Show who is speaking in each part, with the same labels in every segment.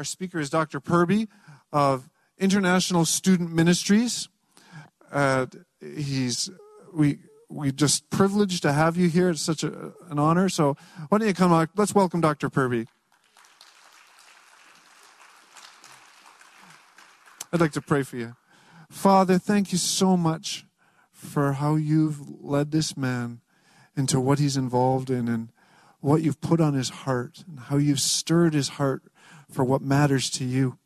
Speaker 1: Our speaker is Dr. Perbi of International Student Ministries. Uh, he's we we just privileged to have you here. It's such a, an honor. So why don't you come on? Let's welcome Dr. Perbi. I'd like to pray for you. Father, thank you so much for how you've led this man into what he's involved in and what you've put on his heart and how you've stirred his heart for what matters to you.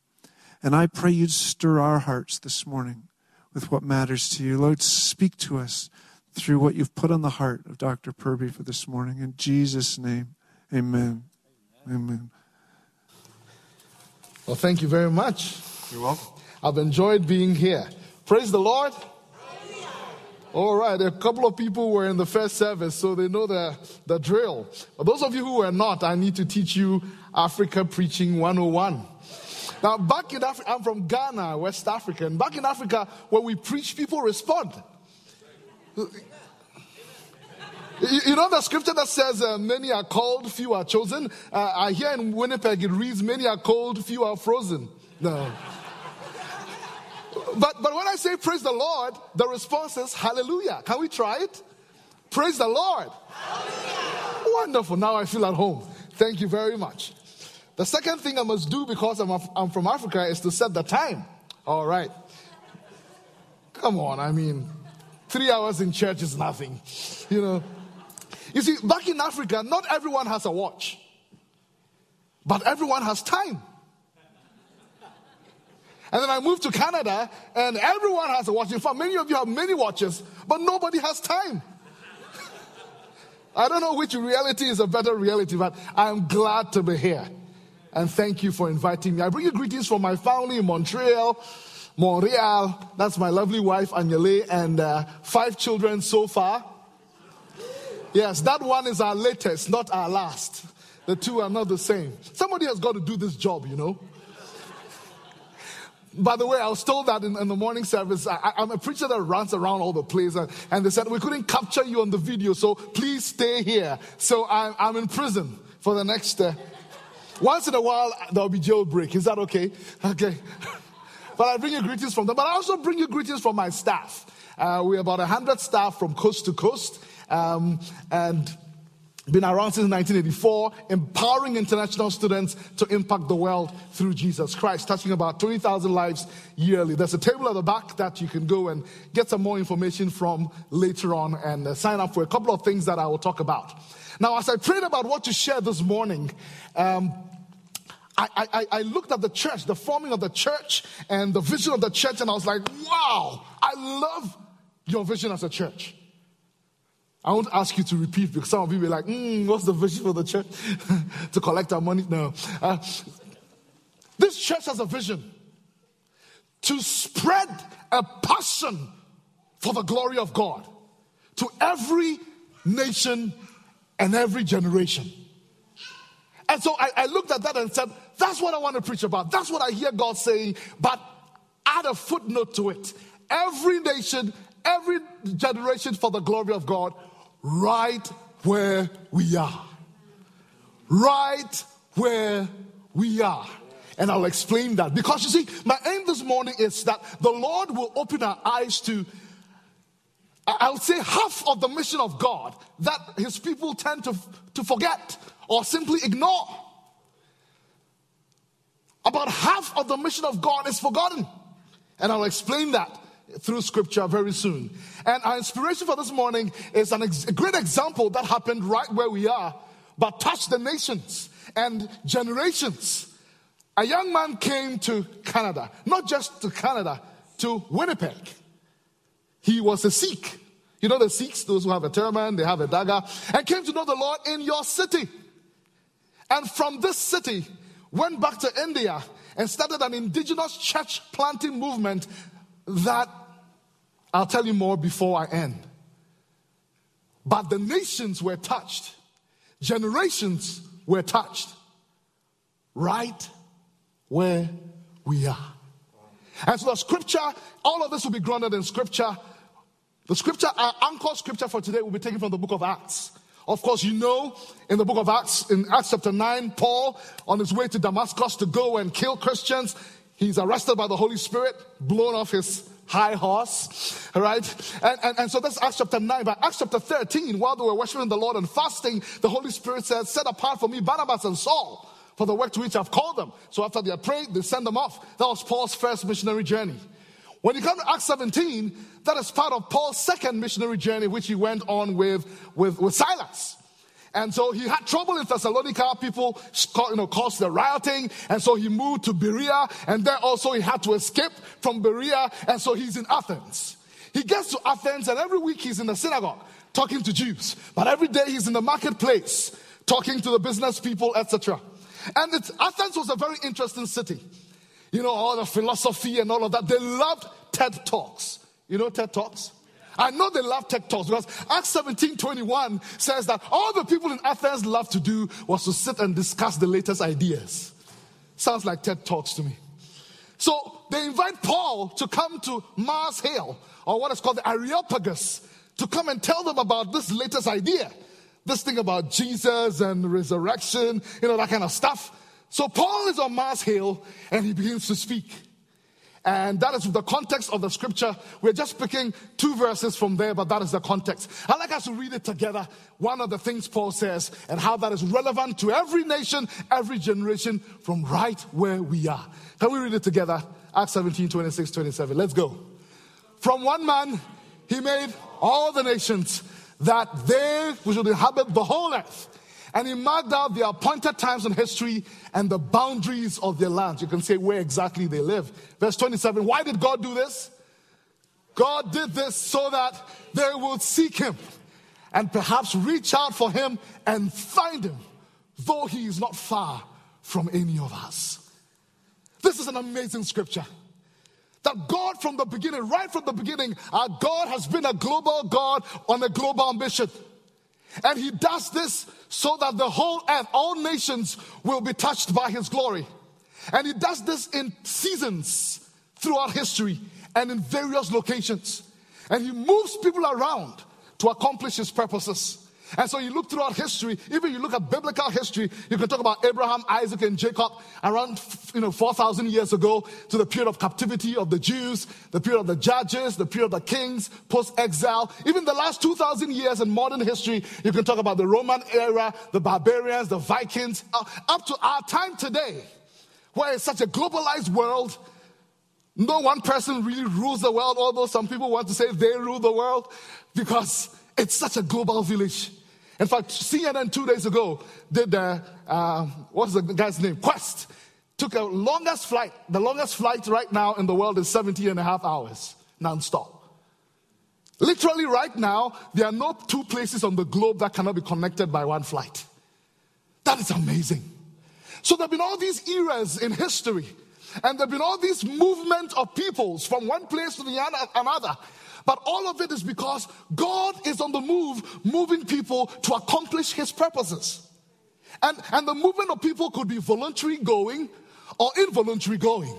Speaker 1: And I pray you'd stir our hearts this morning with what matters to you. Lord, speak to us through what you've put on the heart of Dr. Perbi for this morning. In Jesus' name, amen. Amen. amen.
Speaker 2: Well, thank you very much.
Speaker 1: You're welcome.
Speaker 2: I've enjoyed being here. Praise the Lord. All right, a couple of people were in the first service, so they know the, the drill. But those of you who were not, I need to teach you Africa Preaching 101. Now, back in Africa, I'm from Ghana, West Africa, and back in Africa, when we preach, people respond. You, you know the scripture that says, uh, Many are called, few are chosen? Uh, I hear in Winnipeg it reads, Many are cold, few are frozen. No. But, but when I say praise the Lord, the response is hallelujah. Can we try it? Praise the Lord. Hallelujah. Wonderful. Now I feel at home. Thank you very much. The second thing I must do because I'm, I'm from Africa is to set the time. All right. Come on. I mean, three hours in church is nothing. You know. You see, back in Africa, not everyone has a watch, but everyone has time. And then I moved to Canada, and everyone has a watch. In fact, many of you have many watches, but nobody has time. I don't know which reality is a better reality, but I'm glad to be here. And thank you for inviting me. I bring you greetings from my family in Montreal. Montreal, that's my lovely wife, Anyele, and uh, five children so far. Yes, that one is our latest, not our last. The two are not the same. Somebody has got to do this job, you know. By the way, I was told that in, in the morning service. I, am a preacher that runs around all the place, and, and, they said we couldn't capture you on the video, so please stay here. So I'm, I'm in prison for the next. Uh, once in a while, there'll be jailbreak. Is that okay? Okay. but I bring you greetings from them. But I also bring you greetings from my staff. Uh, we're about 100 staff from coast to coast. Um, and been around since 1984, empowering international students to impact the world through Jesus Christ, touching about 20,000 lives yearly. There's a table at the back that you can go and get some more information from later on and uh, sign up for a couple of things that I will talk about. Now, as I prayed about what to share this morning, um, I, I, I, looked at the church, the forming of the church, and the vision of the church, and I was like, wow, I love your vision as a church. I won't ask you to repeat because some of you will be like, mm, what's the vision for the church? to collect our money? No. Uh, this church has a vision to spread a passion for the glory of God to every nation and every generation. And so I, I looked at that and said, that's what I want to preach about. That's what I hear God saying, but add a footnote to it. Every nation, every generation for the glory of God right where we are. Right where we are. And I'll explain that because you see, my aim this morning is that the Lord will open our eyes to, I'll say, half of the mission of God that his people tend to, to forget or simply ignore. About half of the mission of God is forgotten. And I'll explain that through scripture very soon. And our inspiration for this morning is ex- a great example that happened right where we are, but touched the nations and generations. A young man came to Canada, not just to Canada, to Winnipeg. He was a Sikh. You know the Sikhs, those who have a turban, they have a dagger, and came to know the Lord in your city. And from this city, went back to India and started an indigenous church planting movement that I'll tell you more before I end. But the nations were touched, generations were touched, right where we are. And so the scripture, all of this will be grounded in scripture. The scripture, our anchor scripture for today will be taken from the book of Acts. Of course, you know in the book of Acts, in Acts chapter 9, Paul, on his way to Damascus to go and kill Christians, he's arrested by the Holy Spirit, blown off his high horse, right? And, and, and so that's Acts chapter 9. But Acts chapter 13, while they were worshiping the Lord and fasting, the Holy Spirit said, Set apart for me Barnabas and Saul for the work to which I've called them. So after they had prayed, they sent them off. That was Paul's first missionary journey. When you come to Acts 17, that is part of Paul's second missionary journey, which he went on with, with, with Silas. And so he had trouble in Thessalonica. People, you know, caused the rioting. And so he moved to Berea. And there also he had to escape from Berea. And so he's in Athens. He gets to Athens and every week he's in the synagogue talking to Jews. But every day he's in the marketplace talking to the business people, etc. And Athens was a very interesting city. You know, all the philosophy and all of that. They loved TED Talks. You know TED Talks? I know they love TED Talks because Acts 17 21 says that all the people in Athens loved to do was to sit and discuss the latest ideas. Sounds like TED Talks to me. So they invite Paul to come to Mars Hill, or what is called the Areopagus, to come and tell them about this latest idea. This thing about Jesus and resurrection, you know, that kind of stuff. So Paul is on Mars Hill and he begins to speak. And that is the context of the scripture. We're just picking two verses from there, but that is the context. I'd like us to read it together. One of the things Paul says and how that is relevant to every nation, every generation from right where we are. Can we read it together? Acts 17, 26, 27. Let's go. From one man, he made all the nations that they should inhabit the whole earth. And he marked out the appointed times in history and the boundaries of their lands. You can say where exactly they live. Verse 27 Why did God do this? God did this so that they would seek him and perhaps reach out for him and find him, though he is not far from any of us. This is an amazing scripture. That God, from the beginning, right from the beginning, our God has been a global God on a global ambition. And he does this so that the whole earth, all nations will be touched by his glory. And he does this in seasons throughout history and in various locations. And he moves people around to accomplish his purposes. And so you look throughout history, even you look at biblical history, you can talk about Abraham, Isaac, and Jacob around you know 4,000 years ago to the period of captivity of the Jews, the period of the judges, the period of the kings, post-exile. Even the last 2,000 years in modern history, you can talk about the Roman era, the barbarians, the Vikings, uh, up to our time today, where it's such a globalized world. No one person really rules the world, although some people want to say they rule the world because it's such a global village. In fact, CNN two days ago did the, uh, what's the guy's name? Quest. Took a longest flight. The longest flight right now in the world is 17 and a half hours, nonstop. Literally, right now, there are no two places on the globe that cannot be connected by one flight. That is amazing. So, there have been all these eras in history, and there have been all these movements of peoples from one place to the another. But all of it is because God is on the move, moving people to accomplish his purposes. And, and the movement of people could be voluntary going or involuntary going.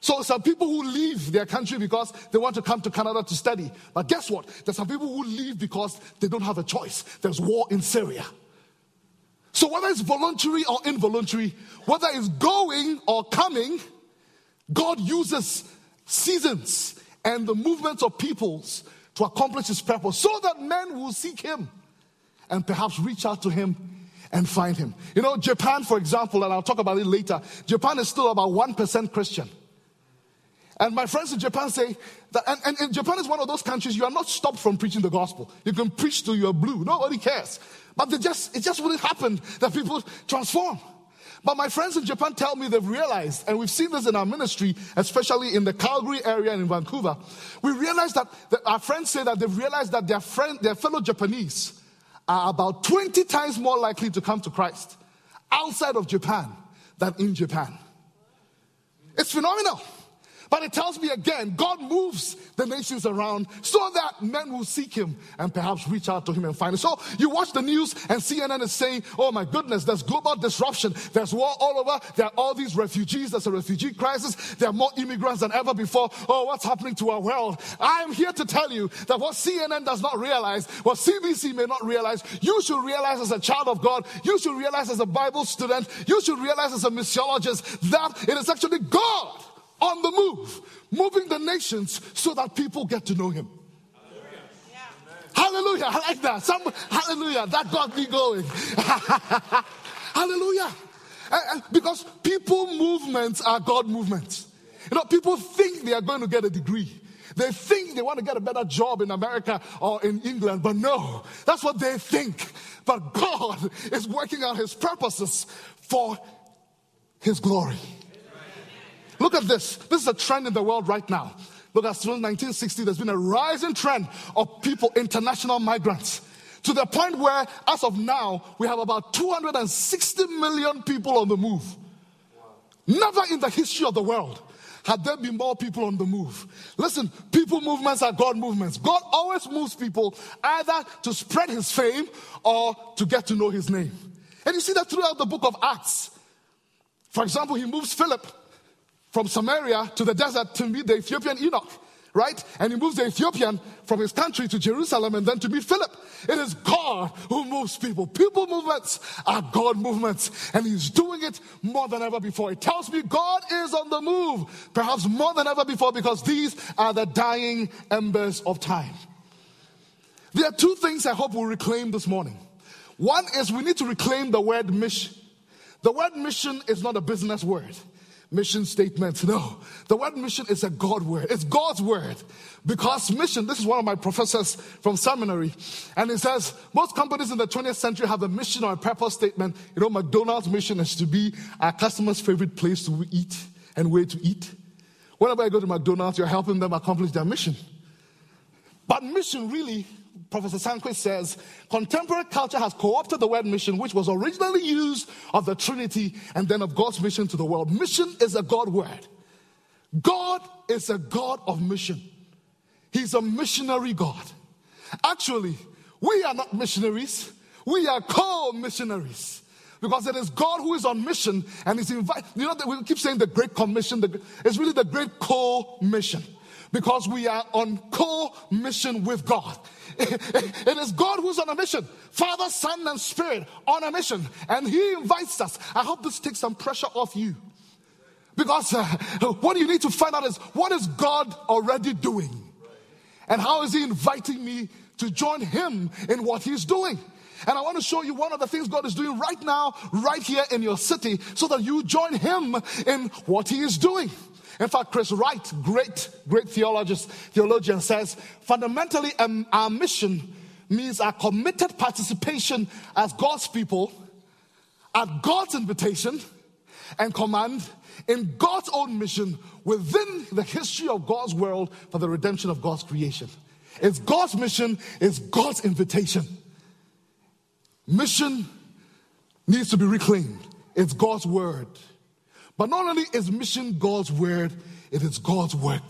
Speaker 2: So some people who leave their country because they want to come to Canada to study. But guess what? There's some people who leave because they don't have a choice. There's war in Syria. So whether it's voluntary or involuntary, whether it's going or coming, God uses seasons and the movements of peoples to accomplish his purpose so that men will seek him and perhaps reach out to him and find him. You know, Japan, for example, and I'll talk about it later, Japan is still about 1% Christian. And my friends in Japan say that, and, and, and, Japan is one of those countries you are not stopped from preaching the gospel. You can preach till you're blue, nobody cares. But they just, it just wouldn't happen that people transform. But my friends in Japan tell me they've realized, and we've seen this in our ministry, especially in the Calgary area and in Vancouver. We realize that, that our friends say that they've realized that their friend, their fellow Japanese are about 20 times more likely to come to Christ outside of Japan than in Japan. It's phenomenal. But it tells me again, God moves the nations around so that men will seek him and perhaps reach out to him and find him. So you watch the news and CNN is saying, oh my goodness, there's global disruption. There's war all over. There are all these refugees. There's a refugee crisis. There are more immigrants than ever before. Oh, what's happening to our world? I am here to tell you that what CNN does not realize, what CBC may not realize, you should realize as a child of God, you should realize as a Bible student, you should realize as a missiologist that it is actually God on the move, moving the nations so that people get to know him. Hallelujah. I like that. Some, hallelujah. That got me going. hallelujah. because people movements are God movements. You know, people think they are going to get a degree. They think they want to get a better job in America or in England, but no, that's what they think. But God is working out his purposes for his glory. Look at this. This is a trend in the world right now. Look at since 1960, there's been a rising trend of people, international migrants, to the point where, as of now, we have about 260 million people on the move. Never in the history of the world had there been more people on the move. Listen, people movements are God movements. God always moves people either to spread his fame or to get to know his name. And you see that throughout the book of Acts. For example, he moves Philip from Samaria to the desert to meet the Ethiopian eunuch, right? And he moves the Ethiopian from his country to Jerusalem and then to meet Philip. It is God who moves people. People movements are God movements, and he's doing it more than ever before. It tells me God is on the move, perhaps more than ever before, because these are the dying embers of time. There are two things I hope we'll reclaim this morning. One is we need to reclaim the word mission. The word mission is not a business word mission statement. No, the word mission is a God word. It's God's word. Because mission, this is one of my professors from seminary, and he says most companies in the 20th century have a mission or a purpose statement. You know, McDonald's mission is to be our customers' favorite place to eat and where to eat. Whenever I go to McDonald's, you're helping them accomplish their mission. But mission really Professor Sunquist says contemporary culture has co opted the word mission, which was originally used of the Trinity and then of God's mission to the world. Mission is a God word. God is a God of mission, He's a missionary God. Actually, we are not missionaries, we are co missionaries. Because it is God who is on mission and is invited. You know, we keep saying the Great Commission, the, it's really the Great Co mission because we are on co mission with God. It is God who's on a mission. Father, Son, and Spirit on a mission. And He invites us. I hope this takes some pressure off you. Because uh, what you need to find out is what is God already doing? And how is He inviting me to join Him in what He's doing? And I want to show you one of the things God is doing right now, right here in your city, so that you join Him in what He is doing. In fact, Chris Wright, great, great theologist, theologian, says fundamentally um, our mission means our committed participation as God's people at God's invitation and command in God's own mission within the history of God's world for the redemption of God's creation. It's God's mission, it's God's invitation. Mission needs to be reclaimed. It's God's word. But not only is mission God's word, it is God's work.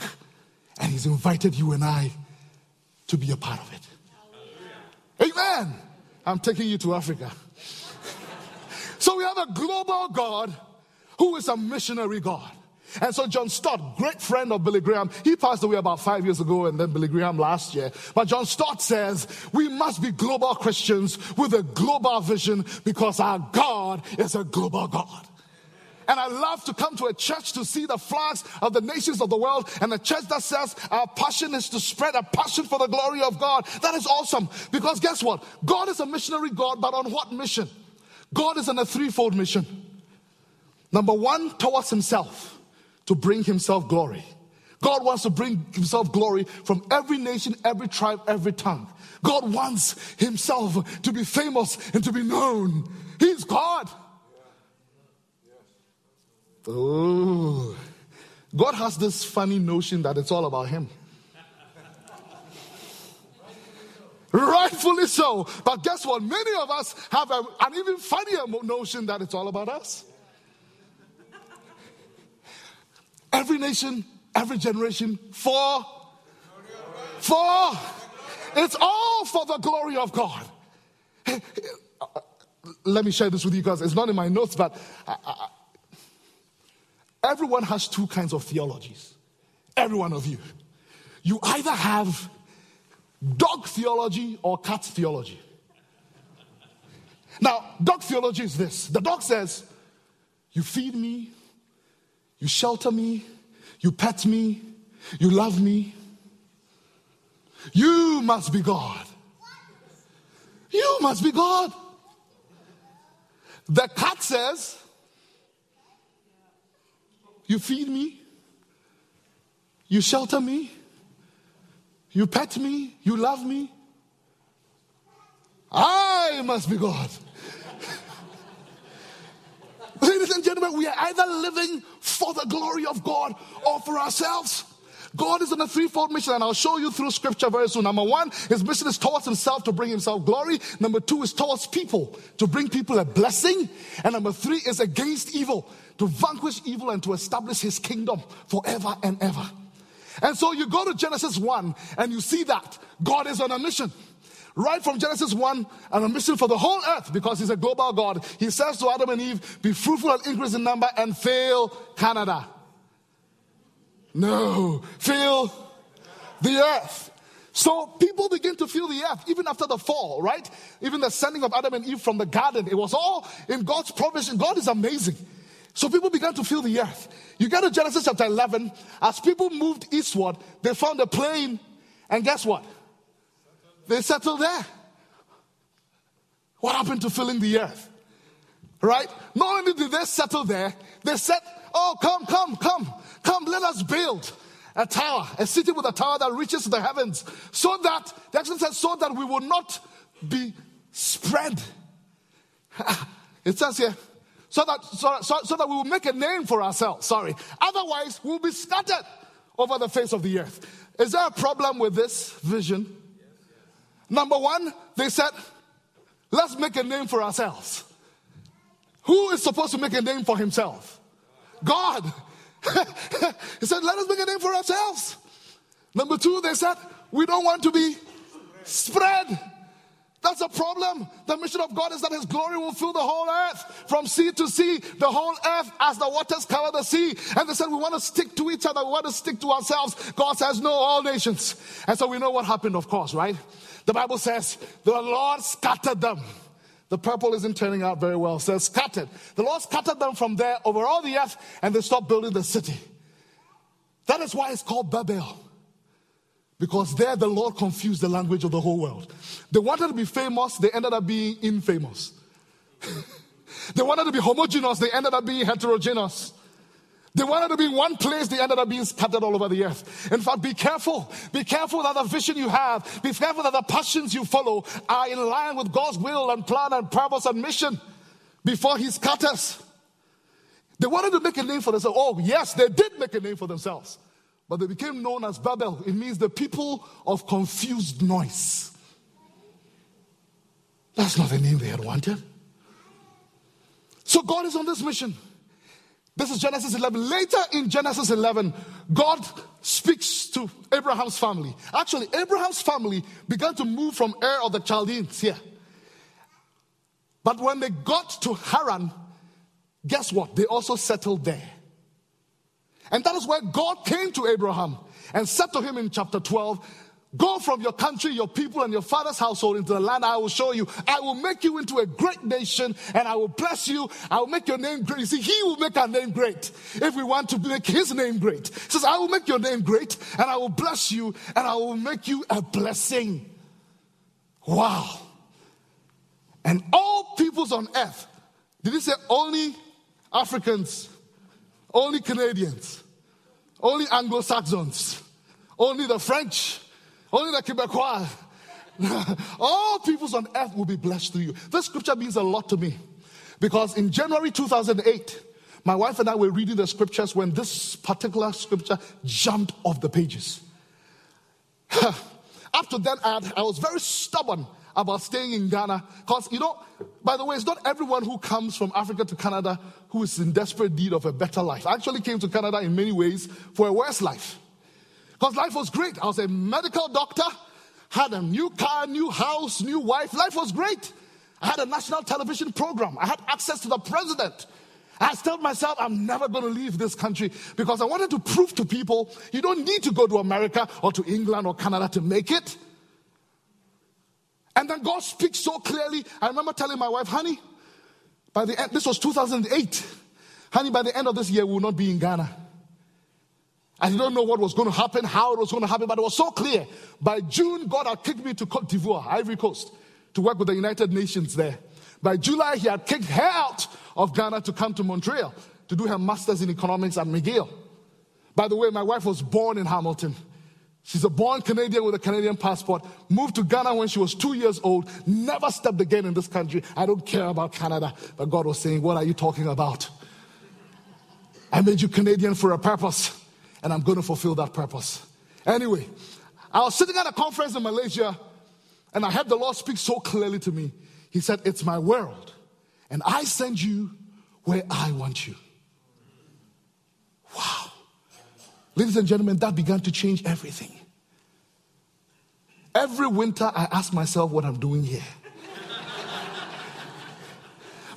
Speaker 2: And He's invited you and I to be a part of it. Amen. I'm taking you to Africa. so we have a global God who is a missionary God. And so John Stott, great friend of Billy Graham, he passed away about five years ago and then Billy Graham last year. But John Stott says we must be global Christians with a global vision because our God is a global God. And I love to come to a church to see the flags of the nations of the world and a church that says our passion is to spread a passion for the glory of God. That is awesome. Because guess what? God is a missionary God, but on what mission? God is on a threefold mission. Number one, towards himself, to bring himself glory. God wants to bring himself glory from every nation, every tribe, every tongue. God wants himself to be famous and to be known. He's God. Oh, God has this funny notion that it's all about Him. Rightfully so. But guess what? Many of us have a, an even funnier notion that it's all about us. Every nation, every generation for, for, it's all for the glory of God. Let me share this with you guys. it's not in my notes, but I, I, everyone has two kinds of theologies. Every one of you. You either have dog theology or cat theology. Now, dog theology is this the dog says, You feed me, you shelter me, you pet me, you love me. You must be God. You must be God. The cat says, You feed me, you shelter me, you pet me, you love me. I must be God. Ladies and gentlemen, we are either living for the glory of God or for ourselves. God is on a threefold mission, and I'll show you through scripture very soon. Number one, his mission is towards himself to bring himself glory. Number two is towards people to bring people a blessing. And number three is against evil to vanquish evil and to establish his kingdom forever and ever. And so you go to Genesis 1 and you see that God is on a mission. Right from Genesis 1, and a mission for the whole earth because he's a global God. He says to Adam and Eve, Be fruitful and increase in number and fill Canada. No, Feel the earth. So people begin to feel the earth even after the fall, right? Even the sending of Adam and Eve from the garden, it was all in God's provision. God is amazing. So people began to feel the earth. You get to Genesis chapter 11, as people moved eastward, they found a plain, and guess what? They settled there. What happened to filling the earth? Right? Not only did they settle there, they said, Oh, come, come, come, come, let us build a tower, a city with a tower that reaches the heavens, so that, the action says, so that we will not be spread. it says here, so that, so, so, so that we will make a name for ourselves. Sorry. Otherwise, we'll be scattered over the face of the earth. Is there a problem with this vision? Number one, they said, let's make a name for ourselves. Who is supposed to make a name for himself? God. He said, let us make a name for ourselves. Number two, they said, we don't want to be spread. That's a problem. The mission of God is that His glory will fill the whole earth from sea to sea, the whole earth as the waters cover the sea. And they said, We want to stick to each other, we want to stick to ourselves. God says, No, all nations. And so we know what happened, of course, right? The Bible says, The Lord scattered them. The purple isn't turning out very well. Says scattered. The Lord scattered them from there over all the earth and they stopped building the city. That is why it's called Babel. Because there the Lord confused the language of the whole world. They wanted to be famous, they ended up being infamous. they wanted to be homogeneous, they ended up being heterogeneous. They wanted to be in one place, they ended up being scattered all over the earth. In fact, be careful. Be careful that the vision you have, be careful that the passions you follow are in line with God's will and plan and purpose and mission before He scatters. They wanted to make a name for themselves. Oh, yes, they did make a name for themselves but they became known as Babel. It means the people of confused noise. That's not the name they had wanted. So God is on this mission. This is Genesis 11. Later in Genesis 11, God speaks to Abraham's family. Actually, Abraham's family began to move from Ur of the Chaldeans here. But when they got to Haran, guess what? They also settled there. And that is where God came to Abraham and said to him in chapter 12, Go from your country, your people, and your father's household into the land I will show you. I will make you into a great nation and I will bless you. I will make your name great. You see, He will make our name great if we want to make His name great. He says, I will make your name great and I will bless you and I will make you a blessing. Wow. And all peoples on earth, did he say only Africans, only Canadians? Only Anglo Saxons, only the French, only the Quebecois. All peoples on earth will be blessed through you. This scripture means a lot to me because in January 2008, my wife and I were reading the scriptures when this particular scripture jumped off the pages. Up to then, I, had, I was very stubborn. about staying in Ghana. Because, you know, by the way, it's not everyone who comes from Africa to Canada who is in desperate need of a better life. I actually came to Canada in many ways for a worse life. Because life was great. I was a medical doctor, had a new car, new house, new wife. Life was great. I had a national television program. I had access to the president. I told myself, I'm never going to leave this country because I wanted to prove to people you don't need to go to America or to England or Canada to make it. And then God speaks so clearly. I remember telling my wife, honey, by the end, this was 2008, honey, by the end of this year, we will not be in Ghana. I didn't know what was going to happen, how it was going to happen, but it was so clear. By June, God had kicked me to Cote d'Ivoire, Ivory Coast, to work with the United Nations there. By July, he had kicked her out of Ghana to come to Montreal to do her master's in economics at McGill. By the way, my wife was born in Hamilton. She's a born Canadian with a Canadian passport, moved to Ghana when she was two years old, never stepped again in this country. I don't care about Canada. But God was saying, What are you talking about? I made you Canadian for a purpose, and I'm going to fulfill that purpose. Anyway, I was sitting at a conference in Malaysia, and I heard the Lord speak so clearly to me. He said, It's my world, and I send you where I want you. Wow. Ladies and gentlemen, that began to change everything. Every winter, I ask myself what I'm doing here.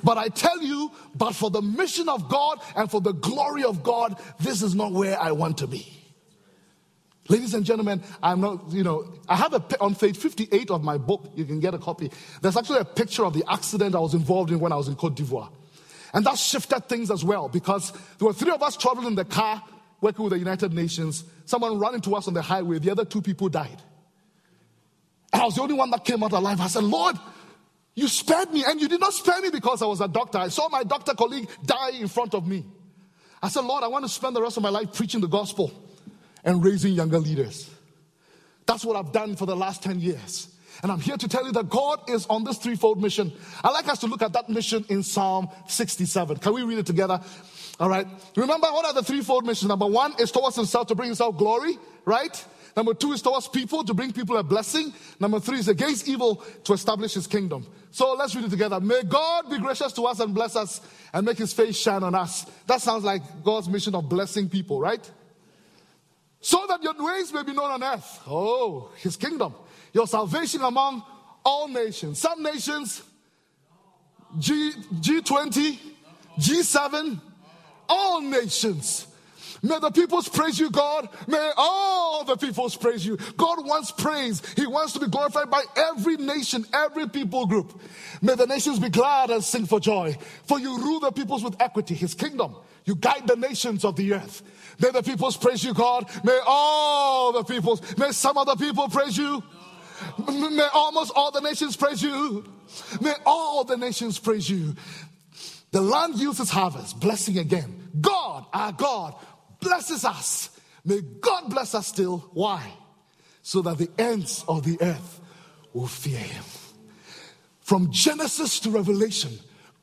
Speaker 2: But I tell you, but for the mission of God and for the glory of God, this is not where I want to be. Ladies and gentlemen, I'm not, you know, I have a, on page 58 of my book, you can get a copy. There's actually a picture of the accident I was involved in when I was in Cote d'Ivoire. And that shifted things as well because there were three of us traveling in the car working with the United Nations. Someone ran into us on the highway. The other two people died. And I was the only one that came out alive. I said, Lord, you spared me. And you did not spare me because I was a doctor. I saw my doctor colleague die in front of me. I said, Lord, I want to spend the rest of my life preaching the gospel and raising younger leaders. That's what I've done for the last 10 years. And I'm here to tell you that God is on this threefold mission. I like us to look at that mission in Psalm 67. Can we read it together? All right. Remember, what are the threefold missions? Number one is towards himself to bring himself glory, right? Number two is towards people to bring people a blessing. Number three is against evil to establish his kingdom. So let's read it together. May God be gracious to us and bless us and make his face shine on us. That sounds like God's mission of blessing people, right? So that your ways may be known on earth. Oh, his kingdom. Your salvation among all nations. Some nations, G, G20, G7, all nations. May the peoples praise you, God. May all the peoples praise you. God wants praise. He wants to be glorified by every nation, every people group. May the nations be glad and sing for joy. For you rule the peoples with equity, his kingdom. You guide the nations of the earth. May the peoples praise you, God. May all the peoples, may some of the people praise you. May almost all the nations praise you. May all the nations praise you. The land yields its harvest, blessing again. God, our God, blesses us. May God bless us still. Why? So that the ends of the earth will fear him. From Genesis to Revelation,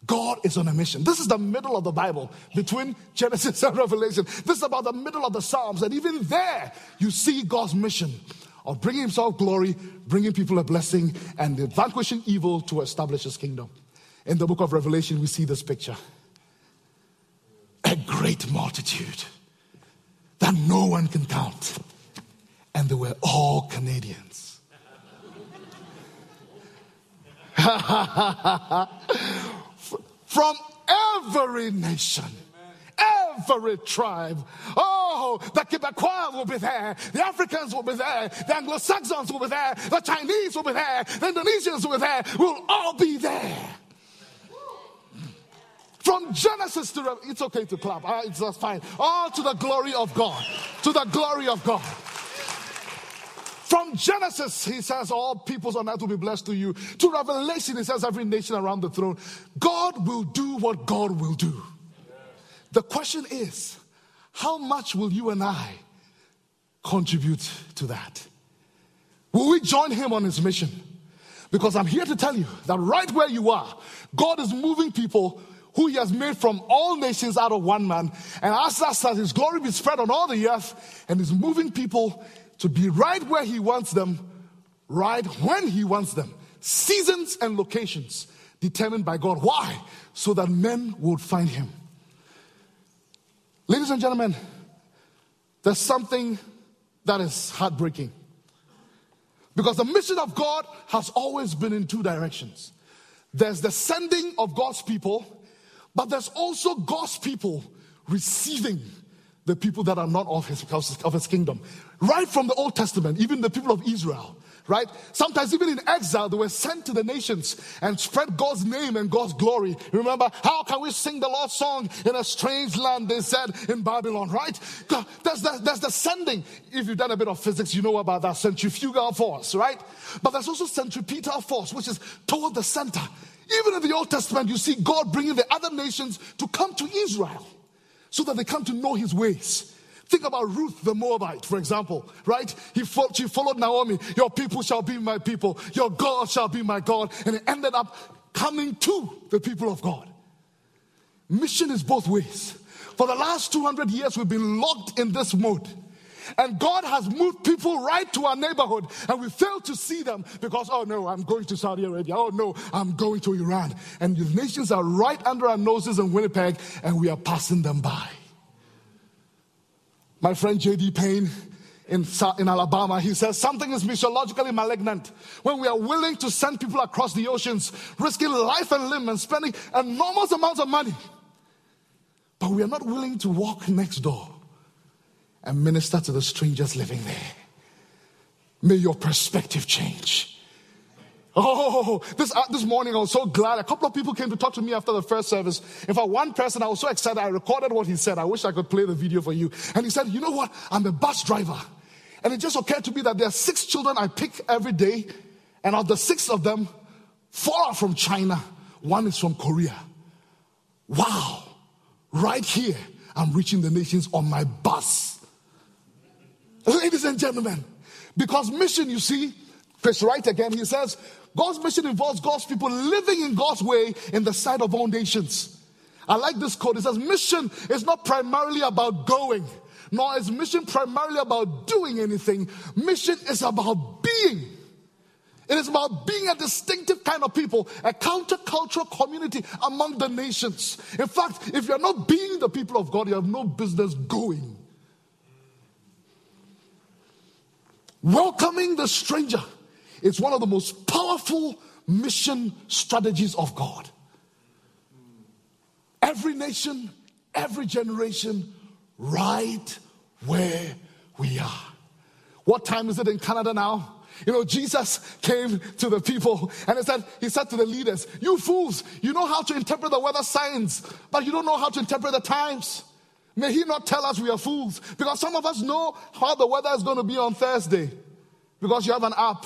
Speaker 2: God is on a mission. This is the middle of the Bible between Genesis and Revelation. This is about the middle of the Psalms. And even there, you see God's mission of bringing himself glory, bringing people a blessing, and vanquishing evil to establish his kingdom. In the book of Revelation, we see this picture a great multitude that no one can count. And they were all Canadians. From every nation every tribe. Oh, the Quebecois will be there. The Africans will be there. The Anglo Saxons will be there. The Chinese will be there. The Indonesians will be there. We'll all be there. From Genesis to it's okay to clap. Uh, it's just fine. All to the glory of God. To the glory of God. From Genesis, he says, all peoples on earth will be blessed to you. To Revelation, he says, every nation around the throne. God will do what God will do. The question is, how much will you and I contribute to that? Will we join him on his mission? Because I'm here to tell you that right where you are, God is moving people who he has made from all nations out of one man, and us that his glory be spread on all the earth, and is moving people to be right where he wants them, right when he wants them. seasons and locations determined by God. Why? So that men would find him. Ladies and gentlemen, there's something that is heartbreaking. Because the mission of God has always been in two directions there's the sending of God's people, but there's also God's people receiving the people that are not of his, of his kingdom. Right from the Old Testament, even the people of Israel right? Sometimes even in exile, they were sent to the nations and spread God's name and God's glory. Remember, how can we sing the Lord's song in a strange land, they said in Babylon, right? There's the, there's the sending. If you've done a bit of physics, you know about that centrifugal force, right? But there's also centripetal force, which is toward the center. Even in the Old Testament, you see God bringing the other nations to come to Israel so that they come to know his ways. Think about Ruth the Moabite, for example, right? He fo- she followed Naomi. Your people shall be my people. Your God shall be my God. And it ended up coming to the people of God. Mission is both ways. For the last 200 years, we've been locked in this mode. And God has moved people right to our neighborhood, and we fail to see them because, oh no, I'm going to Saudi Arabia. Oh no, I'm going to Iran. And the nations are right under our noses in Winnipeg, and we are passing them by. My friend J.D. Payne in, in Alabama, he says something is missiologically malignant when we are willing to send people across the oceans, risking life and limb and spending enormous amounts of money. But we are not willing to walk next door and minister to the strangers living there. May your perspective change. Oh, this, uh, this morning I was so glad. A couple of people came to talk to me after the first service. In fact, one person, I was so excited, I recorded what he said. I wish I could play the video for you. And he said, You know what? I'm a bus driver. And it just occurred to me that there are six children I pick every day. And of the six of them, four are from China, one is from Korea. Wow. Right here, I'm reaching the nations on my bus. Ladies and gentlemen, because mission, you see, Chris Wright again, he says, God's mission involves God's people living in God's way in the sight of all nations. I like this quote. It says, Mission is not primarily about going, nor is mission primarily about doing anything. Mission is about being. It is about being a distinctive kind of people, a countercultural community among the nations. In fact, if you're not being the people of God, you have no business going. Welcoming the stranger is one of the most powerful mission strategies of God. Every nation, every generation, right where we are. What time is it in Canada now? You know, Jesus came to the people and he said, he said to the leaders, You fools, you know how to interpret the weather signs, but you don't know how to interpret the times. May he not tell us we are fools. Because some of us know how the weather is going to be on Thursday. Because you have an app.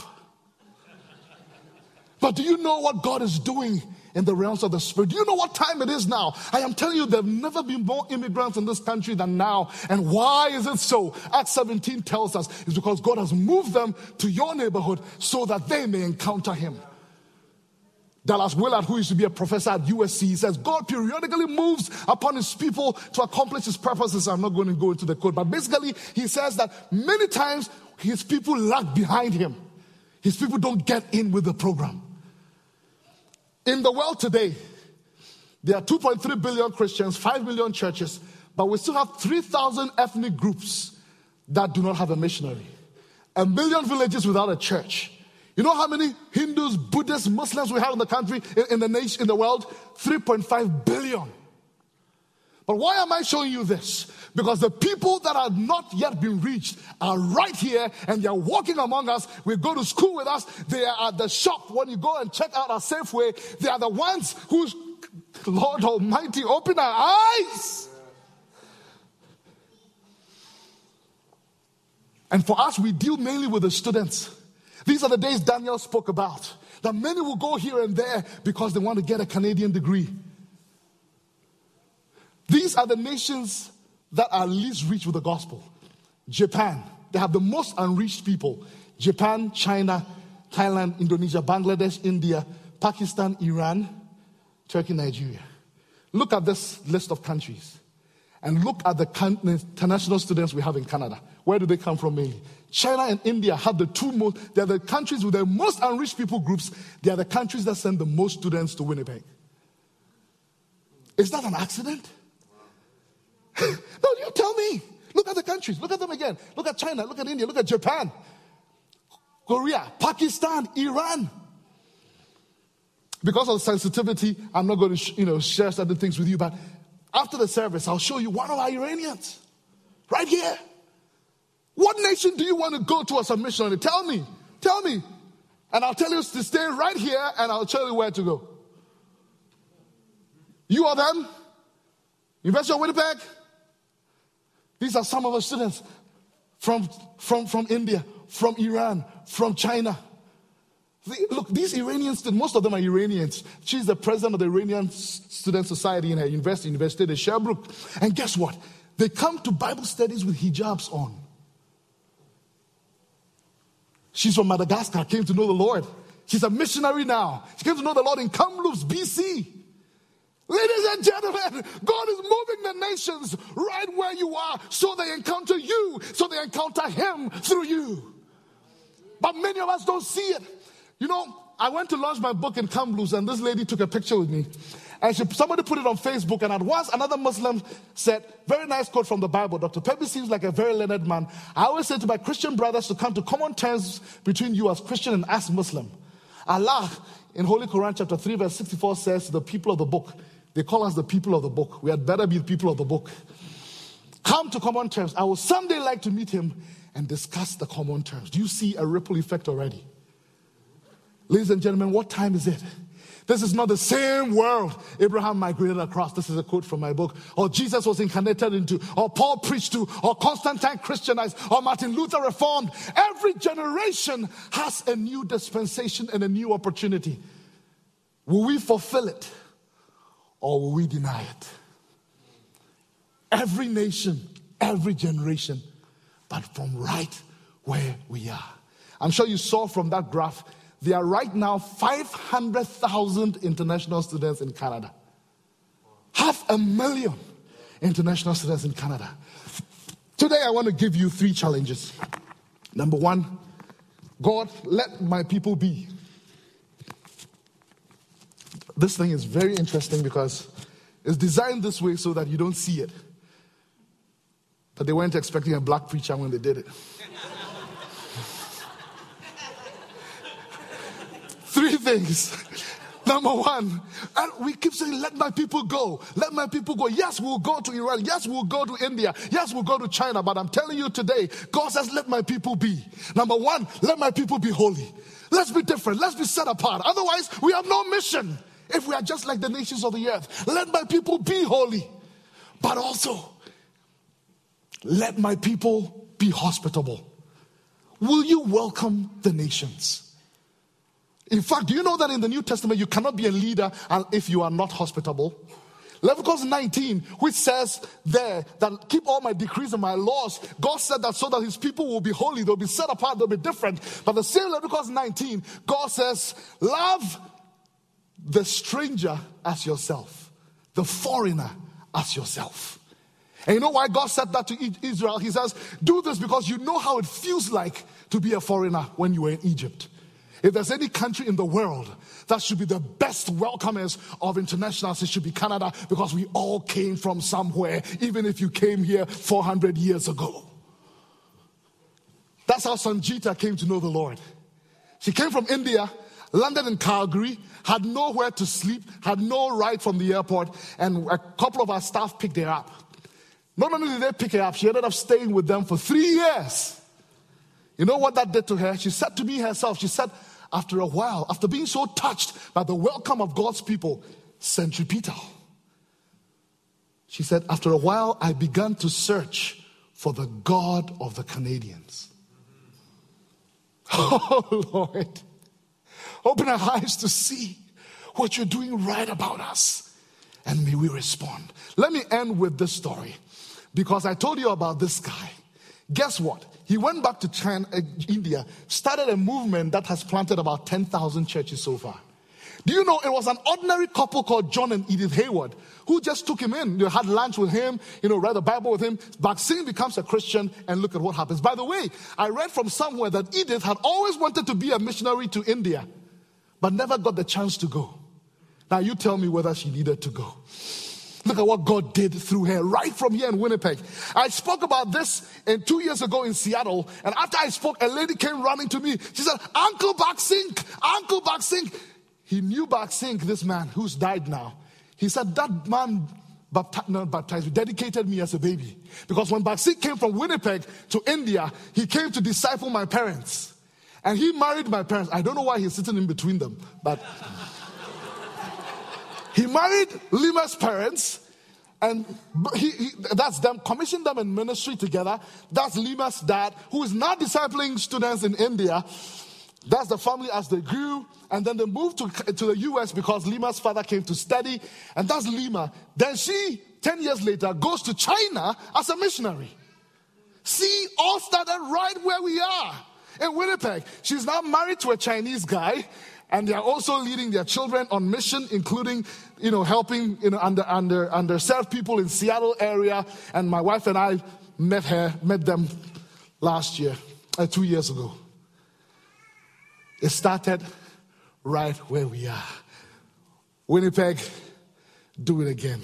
Speaker 2: But do you know what God is doing in the realms of the spirit? Do you know what time it is now? I am telling you, there have never been more immigrants in this country than now. And why is it so? Acts 17 tells us it's because God has moved them to your neighborhood so that they may encounter Him. Dallas Willard, who used to be a professor at USC, says God periodically moves upon his people to accomplish his purposes. I'm not going to go into the code, but basically, he says that many times his people lag behind him. His people don't get in with the program. In the world today, there are 2.3 billion Christians, 5 million churches, but we still have 3,000 ethnic groups that do not have a missionary. A million villages without a church. You know how many Hindus, Buddhists, Muslims we have in the country, in, in the nation, in the world? 3.5 billion. But why am I showing you this? Because the people that have not yet been reached are right here and they're walking among us. We go to school with us. They are at the shop. When you go and check out our Safeway, they are the ones who, Lord Almighty, open our eyes. And for us, we deal mainly with the students. These are the days Daniel spoke about. That many will go here and there because they want to get a Canadian degree. These are the nations that are least reached with the gospel. Japan, they have the most unreached people. Japan, China, Thailand, Indonesia, Bangladesh, India, Pakistan, Iran, Turkey, Nigeria. Look at this list of countries. and look at the international students we have in Canada. Where do they come from mainly? China and India have the two most, they're the countries with the most unreached people groups. They are the countries that send the most students to Winnipeg. Is that an accident? no, you tell me. Look at the countries. Look at them again. Look at China. Look at India. Look at Japan, Korea, Pakistan, Iran. Because of sensitivity, I'm not going to you know, share certain things with you, but after the service, I'll show you one of our Iranians right here. What nation do you want to go to as a missionary? Tell me. Tell me. And I'll tell you to stay right here and I'll tell you where to go. You are them? University of Winnipeg? These are some of our students from, from, from India, from Iran, from China. Look, these Iranians, most of them are Iranians. She's the president of the Iranian Student Society in her university, University of Sherbrooke. And guess what? They come to Bible studies with hijabs on. She's from Madagascar, came to know the Lord. She's a missionary now. She came to know the Lord in Kamloops, BC. Ladies and gentlemen, God is moving the nations right where you are so they encounter you, so they encounter Him through you. But many of us don't see it. You know, I went to launch my book in Kamloops and this lady took a picture with me. And she, somebody put it on Facebook, and at once another Muslim said, Very nice quote from the Bible. Dr. Perbi seems like a very learned man. I always say to my Christian brothers to come to common terms between you as Christian and as Muslim. Allah in Holy Quran, chapter 3, verse 64 says, The people of the book, they call us the people of the book. We had better be the people of the book. Come to common terms. I will someday like to meet him and discuss the common terms. Do you see a ripple effect already? Ladies and gentlemen, what time is it? This is not the same world Abraham migrated across. This is a quote from my book. Or Jesus was incarnated into, or Paul preached to, or Constantine Christianized, or Martin Luther reformed. Every generation has a new dispensation and a new opportunity. Will we fulfill it? or will we deny it? Every nation, every generation, but from right where we are. I'm sure you saw from that graph, there are right now 500,000 international students in Canada. Half a million international students in Canada. Today, I want to give you three challenges. Number one, God, let my people be this thing is very interesting because it's designed this way so that you don't see it. But they weren't expecting a black preacher when they did it. Three things. Number one, and we keep saying, let my people go. Let my people go. Yes, we'll go to Iran. Yes, we'll go to India. Yes, we'll go to China. But I'm telling you today, God says, let my people be. Number one, let my people be holy. Let's be different. Let's be set apart. Otherwise, we have no mission if we are just like the nations of the earth. Let my people be holy, but also let my people be hospitable. Will you welcome the nations? In fact, do you know that in the New Testament you cannot be a leader if you are not hospitable? Leviticus 19, which says there that keep all my decrees and my laws, God said that so that his people will be holy, they'll be set apart, they'll be different. But the same Leviticus 19, God says, love the stranger as yourself, the foreigner as yourself. And you know why God said that to Israel? He says, Do this because you know how it feels like to be a foreigner when you were in Egypt. If there's any country in the world that should be the best welcomers of internationals, it should be Canada because we all came from somewhere, even if you came here 400 years ago. That's how Sanjita came to know the Lord. She came from India landed in Calgary, had nowhere to sleep, had no ride from the airport, and a couple of our staff picked her up. Not only did they pick her up, she ended up staying with them for three years. You know what that did to her? She said to me herself, she said, after a while, after being so touched by the welcome of God's people, centripetal. She said, after a while, I began to search for the God of the Canadians. Oh, Lord. Open our eyes to see what you're doing right about us. And may we respond. Let me end with this story because I told you about this guy. Guess what? He went back to China, uh, India, started a movement that has planted about 10,000 churches so far. Do you know it was an ordinary couple called John and Edith Hayward who just took him in. They had lunch with him, you know, read the Bible with him. Bakht Singh becomes a Christian, and look at what happens. By the way, I read from somewhere that Edith had always wanted to be a missionary to India, but never got the chance to go. Now, you tell me whether she needed to go. Look at what God did through her right from here in Winnipeg. I spoke about this in two years ago in Seattle, and after I spoke, a lady came running to me. She said, Uncle Bakht Singh, Uncle Bakht Singh. He knew Bakht Singh, this man who's died now. He said, That man baptized, not baptized, dedicated me as a baby. Because when Bakht Singh came from Winnipeg to India, he came to disciple my parents. And he married my parents. I don't know why he's sitting in between them, but. He married Lima's parents, and he, he, that's them, commissioned them in ministry together. That's Lima's dad, who is now discipling students in India. That's the family as they grew, and then they moved to, to the US because Lima's father came to study, and that's Lima. Then she, 10 years later, goes to China as a missionary. See, all started right where we are in Winnipeg. She's now married to a Chinese guy, and they are also leading their children on mission, including, you know, helping, you know, under, under, underserved people in Seattle area. And my wife and I met her, met them last year, uh, two years ago. It started right where we are. Winnipeg, do it again.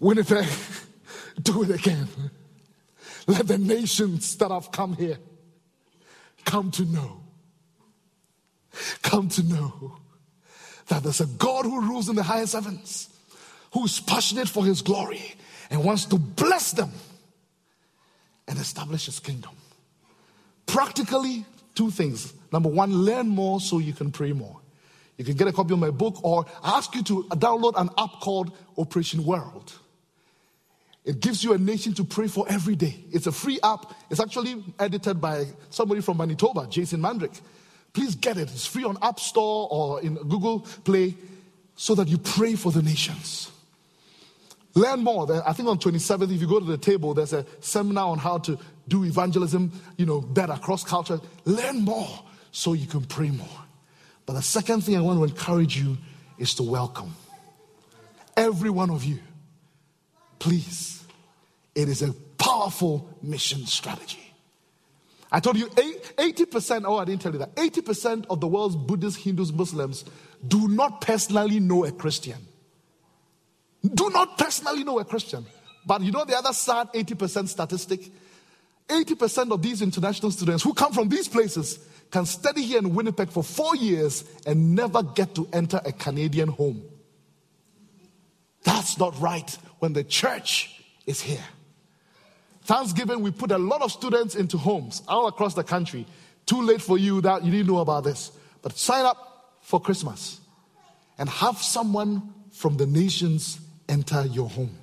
Speaker 2: Winnipeg, do it again. Let the nations that have come here come to know come to know that there's a God who rules in the highest heavens, who is passionate for his glory and wants to bless them and establish his kingdom. Practically, two things. Number one, learn more so you can pray more. You can get a copy of my book, or I ask you to download an app called Operation World. It gives you a nation to pray for every day. It's a free app. It's actually edited by somebody from Manitoba, Jason Mandryk. Please get it. It's free on App Store or in Google Play so that you pray for the nations. Learn more. I think on 27th, if you go to the table, there's a seminar on how to do evangelism, you know, better, cross culture. Learn more so you can pray more. But the second thing I want to encourage you is to welcome every one of you. Please, it is a powerful mission strategy. I told you 80%, oh, I didn't tell you that. 80% of the world's Buddhists, Hindus, Muslims do not personally know a Christian. Do not personally know a Christian. But you know the other sad 80% statistic? 80% of these international students who come from these places can study here in Winnipeg for four years and never get to enter a Canadian home. That's not right when the church is here. Thanksgiving, we put a lot of students into homes all across the country. Too late for you that you didn't know about this. But sign up for Christmas and have someone from the nations enter your home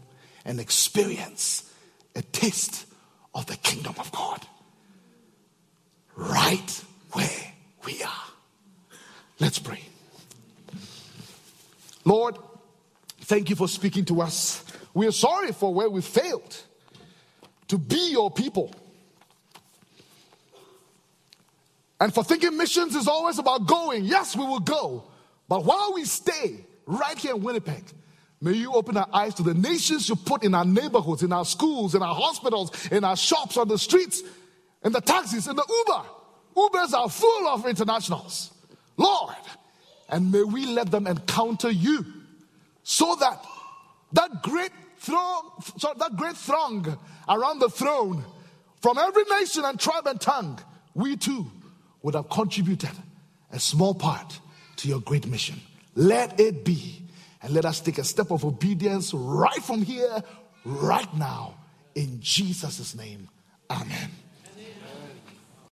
Speaker 2: and experience a taste of the kingdom of God right where we are. Let's pray. Lord, thank you for speaking to us. We are sorry for where we failed to be your people. And for thinking missions is always about going. Yes, we will go. But while we stay right here in Winnipeg, may you open our eyes to the nations you put in our neighborhoods, in our schools, in our hospitals, in our shops, on the streets, in the taxis, in the Uber. Ubers are full of internationals. Lord, and may we let them encounter you so that that great throng, so that great throng around the throne from every nation and tribe and tongue, we too would have contributed a small part to your great mission. Let it be. And let us take a step of obedience right from here, right now. In Jesus' name, amen.